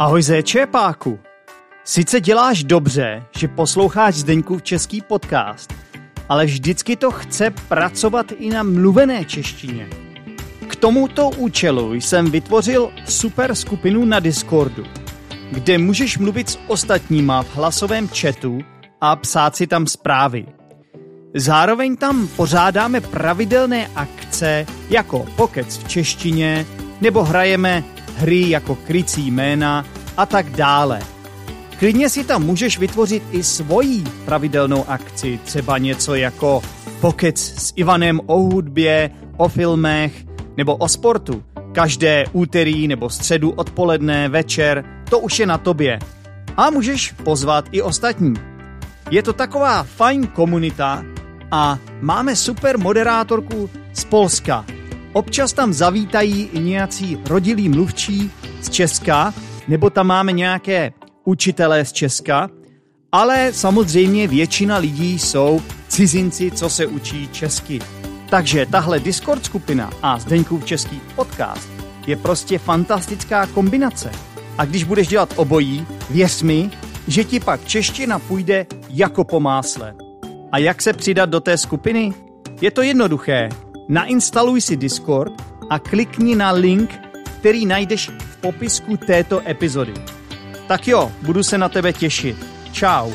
Ahoj zéčepáku. Sice děláš dobře, že posloucháš Zdeňkův český podcast, ale vždycky to chce pracovat i na mluvené češtině. K tomuto účelu jsem vytvořil super skupinu na Discordu, kde můžeš mluvit s ostatníma v hlasovém chatu a psát si tam zprávy. Zároveň tam pořádáme pravidelné akce jako pokec v češtině nebo hrajeme hry jako krycí jména a tak dále. Klidně si tam můžeš vytvořit i svoji pravidelnou akci, třeba něco jako pokec s Ivanem o hudbě, o filmech nebo o sportu. Každé úterý nebo středu odpoledne, večer, to už je na tobě. A můžeš pozvat i ostatní. Je to taková fajn komunita a máme super moderátorku z Polska. Občas tam zavítají i nějací rodilí mluvčí z Česka, nebo tam máme nějaké učitelé z Česka, ale samozřejmě většina lidí jsou cizinci, co se učí česky. Takže tahle Discord skupina a Zdeňkův český podcast je prostě fantastická kombinace. A když budeš dělat obojí, věř mi, že ti pak čeština půjde jako po másle. A jak se přidat do té skupiny? Je to jednoduché. Nainstaluj si Discord a klikni na link, který najdeš v popisku této epizody. Tak jo, budu se na tebe těšit. Čau.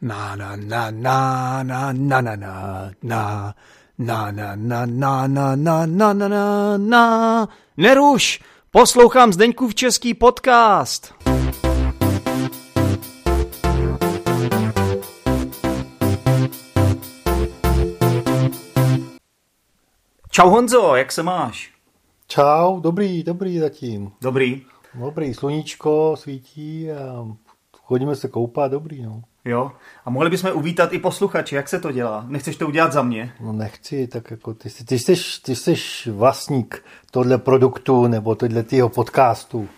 Na na na na na na na na na na na na na na na na na na na Neruš, poslouchám Zdeňkův český podcast. Čau Honzo, jak se máš? Čau, dobrý, dobrý zatím. Dobrý. Dobrý, sluníčko svítí a chodíme se koupat, dobrý, no. Jo, a mohli bychom uvítat i posluchače, jak se to dělá? Nechceš to udělat za mě? No nechci, tak jako ty, ty, jsi, ty jsi vlastník tohle produktu nebo tohle týho podcastu.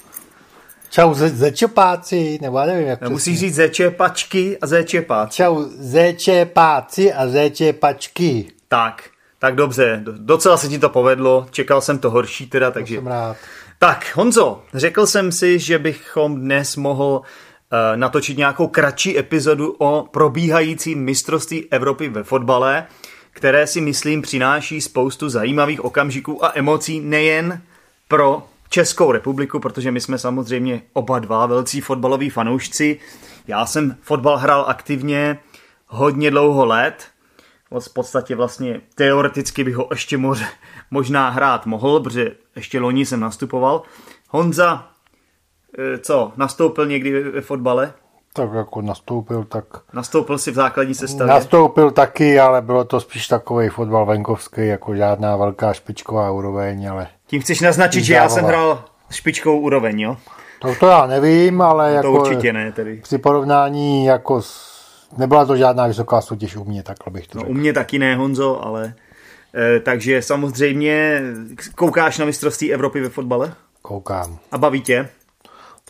Čau ze, zečepáci, nebo já nevím, jak no, Musíš říct zečepačky a zečepáci. Čau zečepáci a zečepačky. Tak, tak dobře, docela se ti to povedlo, čekal jsem to horší teda, takže... Jsem rád. Tak, Honzo, řekl jsem si, že bychom dnes mohl uh, natočit nějakou kratší epizodu o probíhající mistrovství Evropy ve fotbale, které si myslím přináší spoustu zajímavých okamžiků a emocí nejen pro Českou republiku, protože my jsme samozřejmě oba dva velcí fotbaloví fanoušci. Já jsem fotbal hrál aktivně hodně dlouho let, v podstatě vlastně teoreticky bych ho ještě moře, možná hrát mohl, protože ještě loni jsem nastupoval. Honza, e, co, nastoupil někdy ve fotbale? Tak jako nastoupil, tak... Nastoupil si v základní sestavě? Nastoupil taky, ale bylo to spíš takový fotbal venkovský, jako žádná velká špičková úroveň, ale... Tím chceš naznačit, že já jsem hrál špičkovou úroveň, jo? To, to já nevím, ale to jako... určitě ne, tedy. Při porovnání jako s Nebyla to žádná vysoká soutěž u mě, takhle bych to no, řekl. U mě taky ne, Honzo, ale... E, takže samozřejmě koukáš na mistrovství Evropy ve fotbale? Koukám. A baví tě?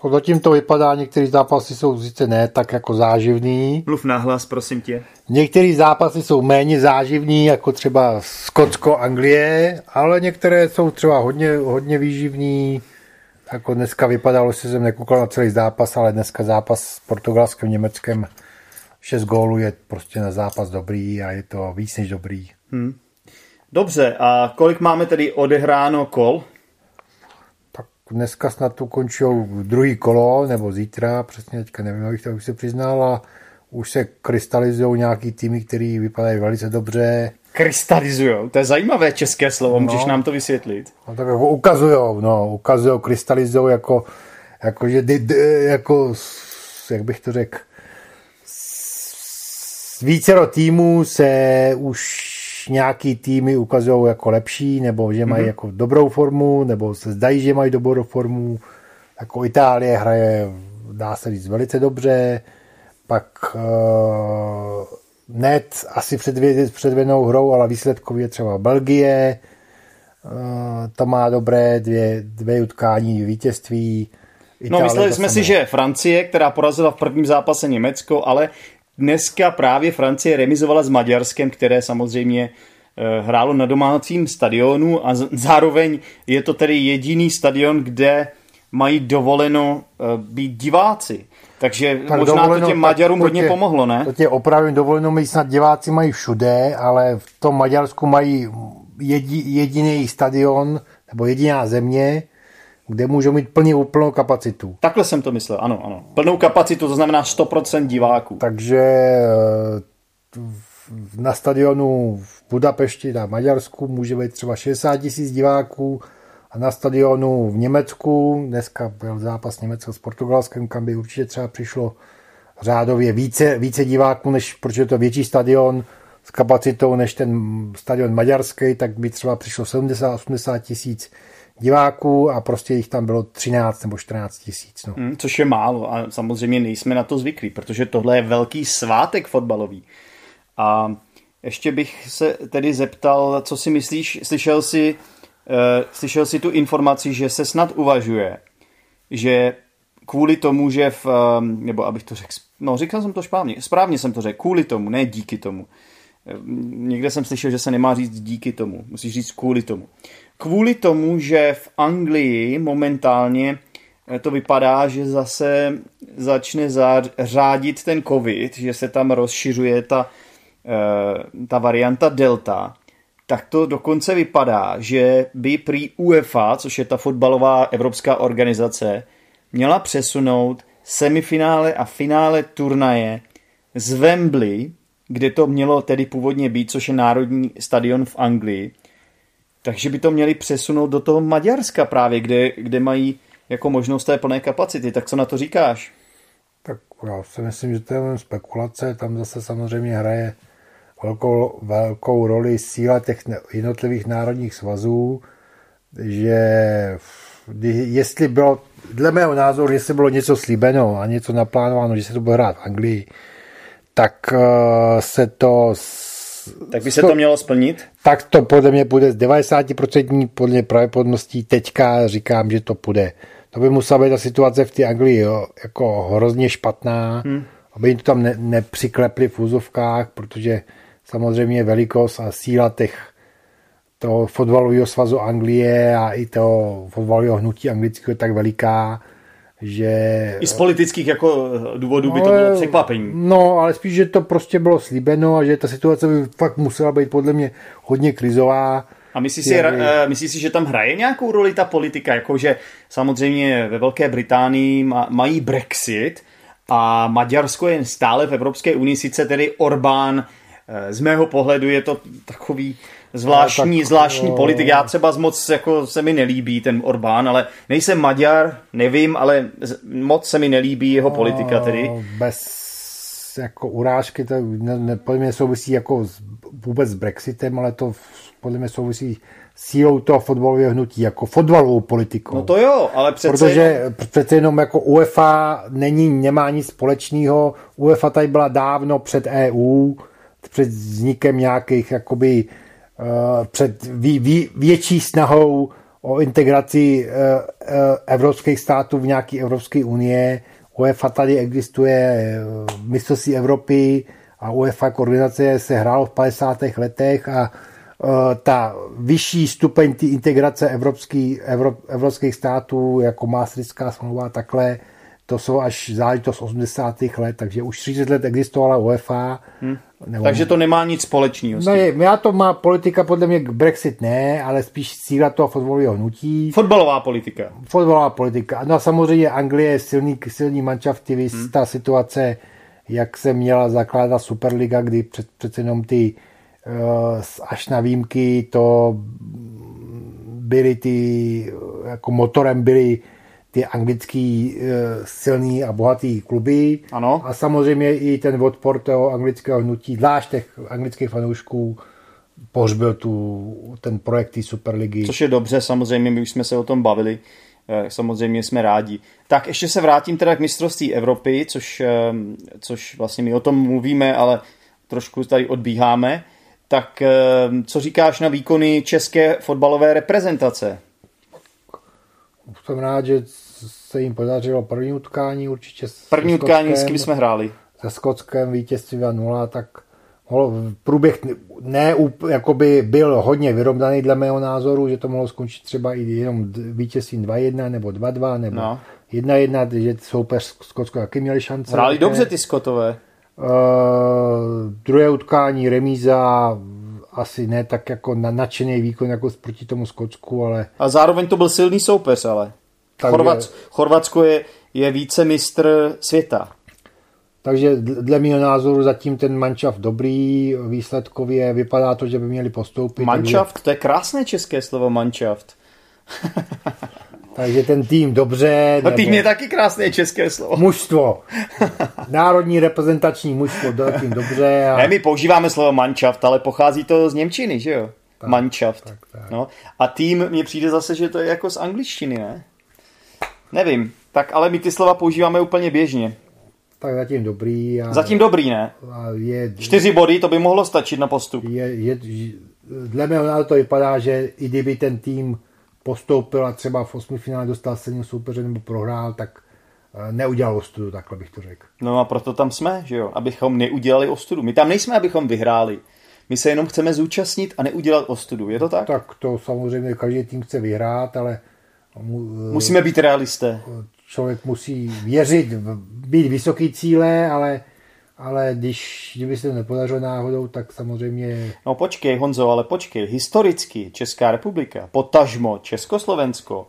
To zatím to vypadá, některé zápasy jsou sice ne tak jako záživný. Mluv nahlas, prosím tě. Některé zápasy jsou méně záživný, jako třeba Skotsko, Anglie, ale některé jsou třeba hodně, hodně výživný. Jako dneska vypadalo, že jsem nekoukal na celý zápas, ale dneska zápas s Portugalským, Německem 6 gólů je prostě na zápas dobrý a je to víc než dobrý. Hmm. Dobře, a kolik máme tedy odehráno kol? Tak dneska snad ukončí druhý kolo, nebo zítra, přesně teďka nevím, abych to už se přiznal, a už se krystalizují nějaký týmy, který vypadají velice dobře. Krystalizují, to je zajímavé české slovo, no. můžeš nám to vysvětlit? No tak jako ukazujou, no, ukazujou, krystalizují jako, jako, že, jako, jak bych to řekl, vícero týmů se už nějaký týmy ukazují jako lepší, nebo že mají mm-hmm. jako dobrou formu, nebo se zdají, že mají dobrou formu. Jako Itálie hraje, dá se říct, velice dobře. Pak uh, net asi před předvenou hrou, ale výsledkově třeba Belgie. Uh, to má dobré dvě, dvě utkání vítězství. Itálie no, mysleli jsme si, že Francie, která porazila v prvním zápase Německo, ale Dneska právě Francie remizovala s Maďarskem, které samozřejmě hrálo na domácím stadionu a zároveň je to tedy jediný stadion, kde mají dovoleno být diváci. Takže tak možná dovoleno, to těm Maďarům to tě, hodně pomohlo, ne? To tě opravdu dovoleno, my snad diváci mají všude, ale v tom Maďarsku mají jedi, jediný stadion, nebo jediná země, kde můžou mít plně úplnou kapacitu. Takhle jsem to myslel, ano, ano. Plnou kapacitu, to znamená 100% diváků. Takže eh, na stadionu v Budapešti na Maďarsku může být třeba 60 tisíc diváků a na stadionu v Německu, dneska byl zápas Německa s Portugalskem, kam by určitě třeba přišlo řádově více, více diváků, než protože je to větší stadion s kapacitou než ten stadion maďarský, tak by třeba přišlo 70-80 tisíc diváků a prostě jich tam bylo 13 nebo 14 tisíc. No. Hmm, což je málo a samozřejmě nejsme na to zvyklí, protože tohle je velký svátek fotbalový. A ještě bych se tedy zeptal, co si myslíš, slyšel jsi, uh, slyšel jsi tu informaci, že se snad uvažuje, že kvůli tomu, že v, um, nebo abych to řekl, no říkal jsem to špávně, správně jsem to řekl, kvůli tomu, ne díky tomu. Někde jsem slyšel, že se nemá říct díky tomu, musíš říct kvůli tomu. Kvůli tomu, že v Anglii momentálně eh, to vypadá, že zase začne řádit ten covid, že se tam rozšiřuje ta, eh, ta varianta Delta, tak to dokonce vypadá, že by prý UEFA, což je ta fotbalová evropská organizace, měla přesunout semifinále a finále turnaje z Wembley, kde to mělo tedy původně být, což je národní stadion v Anglii, takže by to měli přesunout do toho Maďarska právě, kde, kde mají jako možnost té plné kapacity. Tak co na to říkáš? Tak já si myslím, že to je jen spekulace. Tam zase samozřejmě hraje velkou, velkou roli síla těch jednotlivých národních svazů, že jestli bylo, dle mého názoru, jestli bylo něco slíbeno a něco naplánováno, že se to bude hrát v Anglii, tak eh, se to tak by se to mělo splnit? Tak to podle mě bude z 90% podle pravděpodobností teďka říkám, že to půjde. To by musela být ta situace v té Anglii jo, jako hrozně špatná, hmm. aby jim to tam ne, nepřiklepli v úzovkách, protože samozřejmě velikost a síla těch toho fotbalového svazu Anglie a i toho fotbalového hnutí anglického je tak veliká, že... I z politických jako důvodů no, by to bylo no, překvapení. No, ale spíš, že to prostě bylo slíbeno a že ta situace by fakt musela být podle mě hodně krizová. A myslíš si, uh, myslíš si, že tam hraje nějakou roli ta politika? Jakože samozřejmě ve Velké Británii mají Brexit a Maďarsko je stále v Evropské unii, sice tedy Orbán, eh, z mého pohledu je to takový zvláštní, tak, zvláštní no... politik. Já třeba z moc jako se mi nelíbí ten Orbán, ale nejsem Maďar, nevím, ale moc se mi nelíbí jeho no, politika tedy. Bez jako urážky to ne, ne, podle mě souvisí jako s, vůbec s Brexitem, ale to podle mě souvisí sílou toho fotbalového hnutí, jako fotbalovou politikou. No to jo, ale přece... Protože přece jenom jako UEFA není, nemá nic společného. UEFA tady byla dávno před EU, před vznikem nějakých jakoby Eh, před větší snahou o integraci eh, eh, evropských států v nějaké Evropské unie. UEFA tady existuje mistrovství Evropy a UEFA koordinace se hrálo v 50. letech a ta vyšší stupeň integrace evropský, evrop, evropských států, jako Maastrichtská smlouva, takhle, to jsou až záležitost 80. let, takže už 30 let existovala UEFA. Hmm. Nebo... Takže to nemá nic společného. No je, já to má politika podle mě Brexit ne, ale spíš síla toho fotbalového hnutí. Fotbalová politika. Fotbalová politika. No a samozřejmě Anglie je silný, silný manšaft, hmm. ta situace, jak se měla zakládat Superliga, kdy před, přece jenom ty uh, až na výjimky to byly ty, jako motorem byly ty anglický e, silný a bohatý kluby. Ano. A samozřejmě i ten odpor toho anglického hnutí, zvlášť těch anglických fanoušků, pohřbil tu, ten projekt té Superligy. Což je dobře, samozřejmě, my už jsme se o tom bavili, e, samozřejmě jsme rádi. Tak ještě se vrátím teda k mistrovství Evropy, což, e, což vlastně my o tom mluvíme, ale trošku tady odbíháme. Tak co říkáš na výkony české fotbalové reprezentace? Jsem rád, že se jim podařilo první utkání určitě. První utkání, s kým jsme hráli? Se Skotskem vítězství 2-0, tak průběh ne, jakoby byl hodně vyrovnaný dle mého názoru, že to mohlo skončit třeba i jenom vítězstvím 2-1 nebo 2-2 nebo no. 1-1, že soupeř Skotsko taky měli šance. Hráli dobře ty Skotové. Uh, druhé utkání remíza asi ne tak jako na nadšený výkon jako proti tomu Skotsku, ale... A zároveň to byl silný soupeř, ale. Takže... Chorvat, Chorvatsko je, je více mistr světa. Takže dle mého názoru zatím ten manšaft dobrý, výsledkově vypadá to, že by měli postoupit. Manšaft, takže... to je krásné české slovo manšaft. takže ten tým dobře. No tým je taky krásné české slovo. Mužstvo. Národní reprezentační mužstvo, tým dobře. A... Ne, my používáme slovo manšaft, ale pochází to z Němčiny, že jo? Tak, manšaft. Tak, tak. No. A tým mně přijde zase, že to je jako z angličtiny, ne? Nevím. Tak ale my ty slova používáme úplně běžně tak zatím dobrý. A, zatím dobrý, ne? A je, Čtyři body, to by mohlo stačit na postup. Je, je, dle mého názoru to vypadá, že i kdyby ten tým postoupil a třeba v osmi finále dostal silného soupeře nebo prohrál, tak eh, neudělal ostudu, takhle bych to řekl. No a proto tam jsme, že jo, abychom neudělali ostudu. My tam nejsme, abychom vyhráli. My se jenom chceme zúčastnit a neudělat ostudu, je to tak? Tak to samozřejmě každý tým chce vyhrát, ale... Musíme být realisté člověk musí věřit, být vysoký cíle, ale, ale když kdyby se to nepodařilo náhodou, tak samozřejmě... No počkej Honzo, ale počkej, historicky Česká republika, potažmo Československo,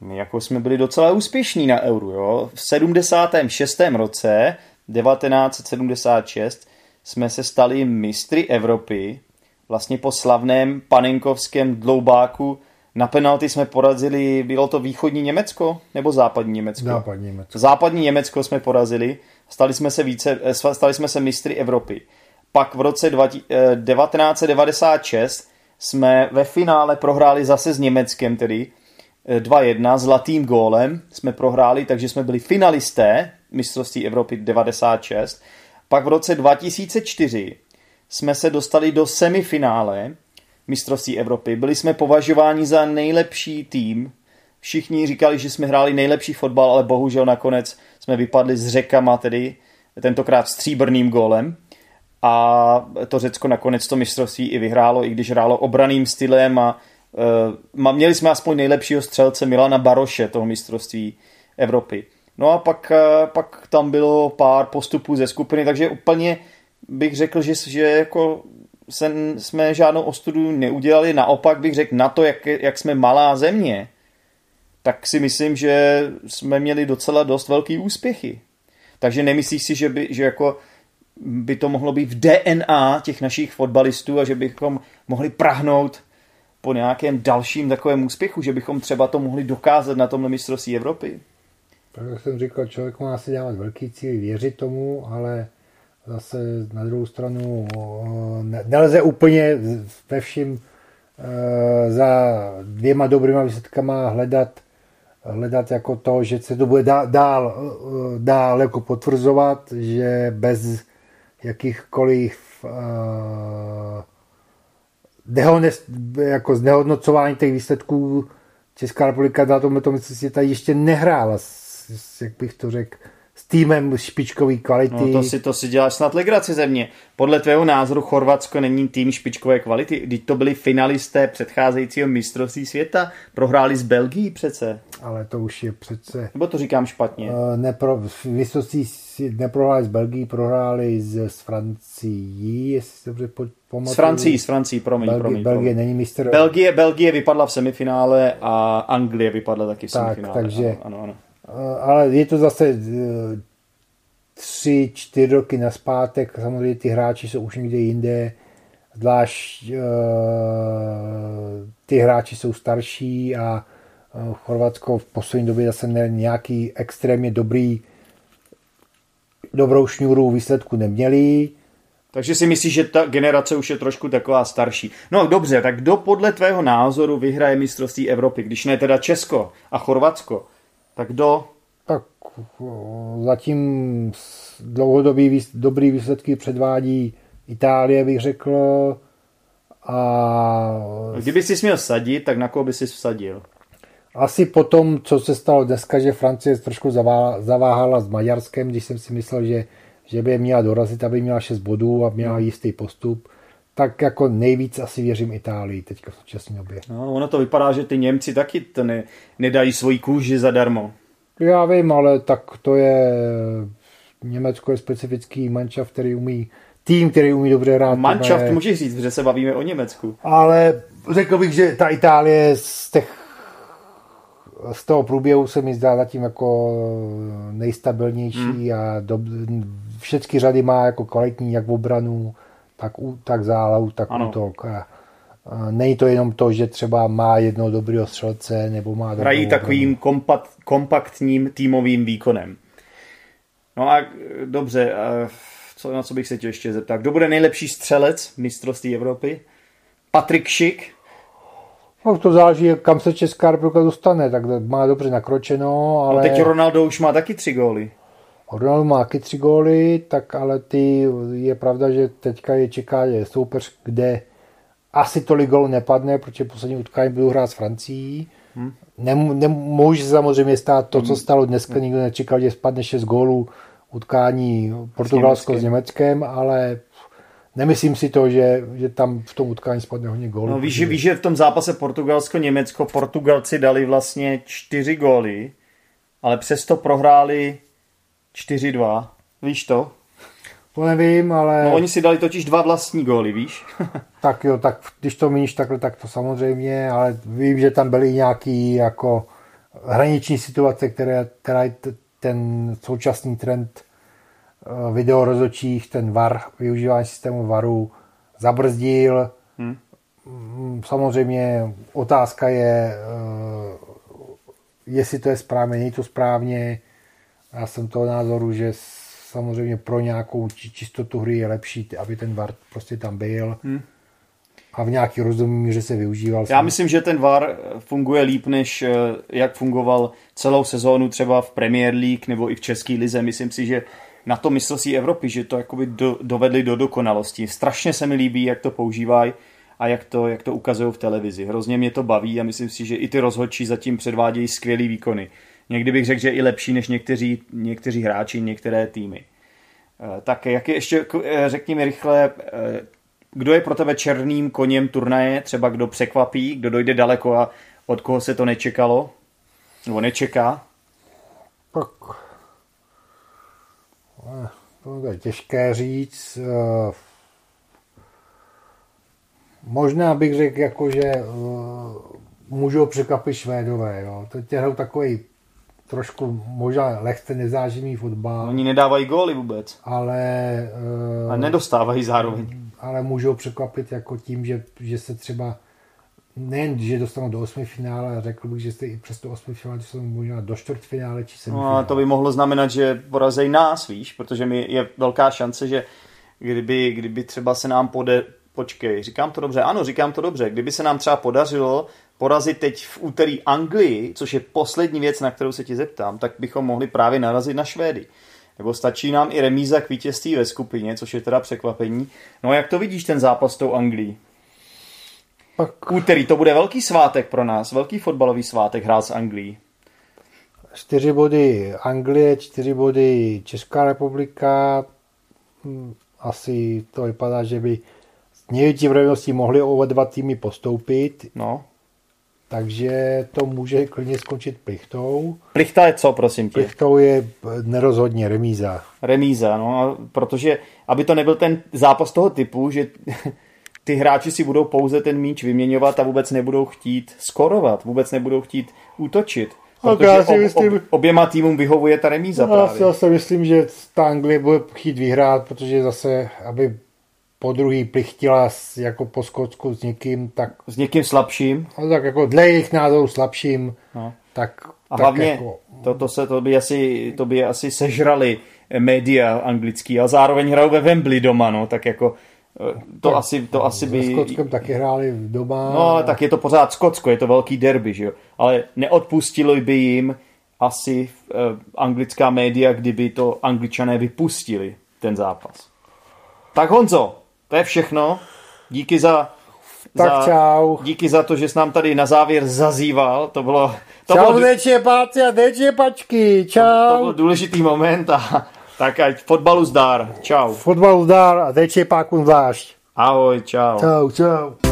my jako jsme byli docela úspěšní na euru, jo. V 76. roce 1976 jsme se stali mistry Evropy, vlastně po slavném panenkovském dloubáku na penalty jsme porazili, bylo to východní Německo nebo západní Německo? Západní Německo. Západní Německo jsme porazili, stali jsme se, více, eh, stali jsme se mistry Evropy. Pak v roce 1996 eh, jsme ve finále prohráli zase s Německem, tedy 2-1 eh, zlatým gólem jsme prohráli, takže jsme byli finalisté mistrovství Evropy 96. Pak v roce 2004 jsme se dostali do semifinále, mistrovství Evropy. Byli jsme považováni za nejlepší tým. Všichni říkali, že jsme hráli nejlepší fotbal, ale bohužel nakonec jsme vypadli s řekama, tedy tentokrát stříbrným gólem. A to Řecko nakonec to mistrovství i vyhrálo, i když hrálo obraným stylem a uh, měli jsme aspoň nejlepšího střelce Milana Baroše toho mistrovství Evropy. No a pak, uh, pak tam bylo pár postupů ze skupiny, takže úplně bych řekl, že, že jako se, jsme žádnou ostudu neudělali, naopak bych řekl na to, jak, jak jsme malá země, tak si myslím, že jsme měli docela dost velký úspěchy. Takže nemyslíš si, že by, že jako by to mohlo být v DNA těch našich fotbalistů a že bychom mohli prahnout po nějakém dalším takovém úspěchu, že bychom třeba to mohli dokázat na tomhle mistrovství Evropy? Tak jak jsem říkal, člověk má si dávat velký cíl, věřit tomu, ale zase na druhou stranu nelze úplně ve všem eh, za dvěma dobrýma výsledkama hledat, hledat jako to, že se to bude dál, dál, eh, dál jako potvrzovat, že bez jakýchkoliv dehonest, jako znehodnocování těch výsledků Česká republika na tomhle tom světa ještě nehrála, jak bych to řekl, týmem špičkový kvality. No to si, to si děláš snad legraci ze mě. Podle tvého názoru Chorvatsko není tým špičkové kvality, když to byli finalisté předcházejícího mistrovství světa, prohráli s Belgií přece. Ale to už je přece... Nebo to říkám špatně? Uh, nepro, mistrovství neprohráli s Belgií, prohráli s, s Francií, jestli si dobře pamatuju. S Francií, s Francií, promiň, Belgie, promiň. Belgie není mistr... Belgie, Belgie vypadla v semifinále a Anglie vypadla taky v tak, semifinále. Takže ano, ano, ano. Eh, ale je to zase eh, tři, čtyři roky naspátek, samozřejmě ty hráči jsou už někde jinde, zvlášť eh, ty hráči jsou starší a Chorvatsko v poslední době zase nějaký extrémně dobrý dobrou šňůru výsledku neměli. Takže si myslíš, že ta generace už je trošku taková starší. No dobře, tak kdo podle tvého názoru vyhraje mistrovství Evropy, když ne teda Česko a Chorvatsko? Tak kdo? Tak zatím dlouhodobý dobrý výsledky předvádí Itálie, bych řekl. A... Kdyby si směl sadit, tak na koho by si vsadil? Asi po tom, co se stalo dneska, že Francie trošku zaváhala s Maďarskem, když jsem si myslel, že, že by je měla dorazit, aby měla 6 bodů a měla jistý postup, tak jako nejvíc asi věřím Itálii teďka v současné době. No, ono to vypadá, že ty Němci taky to ne, nedají svoji kůži zadarmo. Já vím, ale tak to je Německo je specifický mančav, který umí tým, který umí dobře hrát. Manšaft je... můžeš říct, že se bavíme o Německu. Ale řekl bych, že ta Itálie z těch z toho průběhu se mi zdá zatím jako nejstabilnější hmm. a do, všechny řady má jako kvalitní jak v obranu, tak, tak zálahu, tak ano. útok. A, a není to jenom to, že třeba má jedno dobrého střelce nebo má Hrají takovým kompat, kompaktním týmovým výkonem. No a dobře, a co, na co bych se tě ještě zeptal. Kdo bude nejlepší střelec mistrovství Evropy? Patrik Šik? No, to záleží, kam se Česká republika dostane, tak má dobře nakročeno, ale... No teď Ronaldo už má taky tři góly. Ronaldo má taky tři góly, tak ale ty, je pravda, že teďka je čeká je soupeř, kde asi tolik gólů nepadne, protože poslední utkání budou hrát s Francií. Hmm. Nem, nemůže samozřejmě stát to, co hmm. stalo dneska, hmm. nikdo nečekal, že spadne 6 gólů utkání Portugalsko s, s Německem, ale nemyslím si to, že, že tam v tom utkání spadne hodně gólů. No, víš, že, víš, že v tom zápase Portugalsko-Německo Portugalci dali vlastně čtyři góly, ale přesto prohráli 4-2. Víš to? To nevím, ale... No, oni si dali totiž dva vlastní góly, víš? tak jo, tak když to míníš takhle, tak to samozřejmě, ale vím, že tam byly nějaký jako hraniční situace, které, která ten současný trend eh, video rozočích, ten VAR, využívání systému VARu zabrzdil. Hmm. Mm, samozřejmě otázka je, eh, jestli to je správně, není to správně. Já jsem toho názoru, že samozřejmě pro nějakou čistotu hry je lepší, aby ten VAR prostě tam byl. Hmm a v nějaký rozumný míře se využíval. Já myslím, že ten VAR funguje líp, než eh, jak fungoval celou sezónu třeba v Premier League nebo i v České lize. Myslím si, že na to mistrovství Evropy, že to jakoby do, dovedli do dokonalosti. Strašně se mi líbí, jak to používají a jak to, jak to ukazují v televizi. Hrozně mě to baví a myslím si, že i ty rozhodčí zatím předvádějí skvělý výkony. Někdy bych řekl, že i lepší než někteří, někteří hráči, některé týmy. Eh, tak jak je ještě, eh, řekni mi rychle, kdo je pro tebe černým koněm turnaje, třeba kdo překvapí, kdo dojde daleko a od koho se to nečekalo, nebo nečeká? Tak eh, to je těžké říct. Eh, možná bych řekl, jako, že eh, můžou překvapit Švédové. Jo. To je takový trošku možná lehce nezáživý fotbal. Oni nedávají góly vůbec. Ale... A nedostávají zároveň ale můžou překvapit jako tím, že, že se třeba nejen, že dostanou do osmi finále, ale řekl bych, že jste i přes to osmi finále dostanou možná do čtvrtfinále či semifinále. No a to by mohlo znamenat, že porazej nás, víš, protože mi je velká šance, že kdyby, kdyby třeba se nám pode, počkej, říkám to dobře, ano, říkám to dobře, kdyby se nám třeba podařilo porazit teď v úterý Anglii, což je poslední věc, na kterou se ti zeptám, tak bychom mohli právě narazit na Švédy. Nebo stačí nám i remíza k vítězství ve skupině, což je teda překvapení. No a jak to vidíš ten zápas s tou Anglií? Pak... Úterý, to bude velký svátek pro nás, velký fotbalový svátek hrát s Anglií. Čtyři body Anglie, čtyři body Česká republika. Hm, asi to vypadá, že by s největší pravděpodobností mohli oba dva týmy postoupit. No. Takže to může klidně skončit plichtou. Plichta je co, prosím tě? Plichtou je nerozhodně remíza. Remíza, no, protože aby to nebyl ten zápas toho typu, že ty hráči si budou pouze ten míč vyměňovat a vůbec nebudou chtít skorovat, vůbec nebudou chtít útočit. Protože já si myslím, ob, oběma týmům vyhovuje ta remíza no, právě. Já si myslím, že ta Anglie bude chtít vyhrát, protože zase, aby po druhý plichtila jako po Skotsku s někým, tak... S někým slabším? No, tak jako dle jejich názoru slabším, no. tak... A tak hlavně jako... to, to, se, to, by asi, to by asi sežrali média anglický a zároveň hrajou ve Wembley doma, no, tak jako eh, to tak, asi, to asi by... S Skotskem taky hráli doma. No, ale tak je to pořád Skotsko, je to velký derby, že jo. Ale neodpustilo by jim asi uh, anglická média, kdyby to angličané vypustili, ten zápas. Tak Honzo, to je všechno. Díky za tak za, čau. Díky za to, že jsi nám tady na závěr zazýval. To bylo... To čau, bylo, páci a pačky. Čau. To, to byl důležitý moment a Tak ať fotbalu zdar. Čau. Fotbalu zdar a pákun zvlášť. Ahoj, čau. Čau, čau.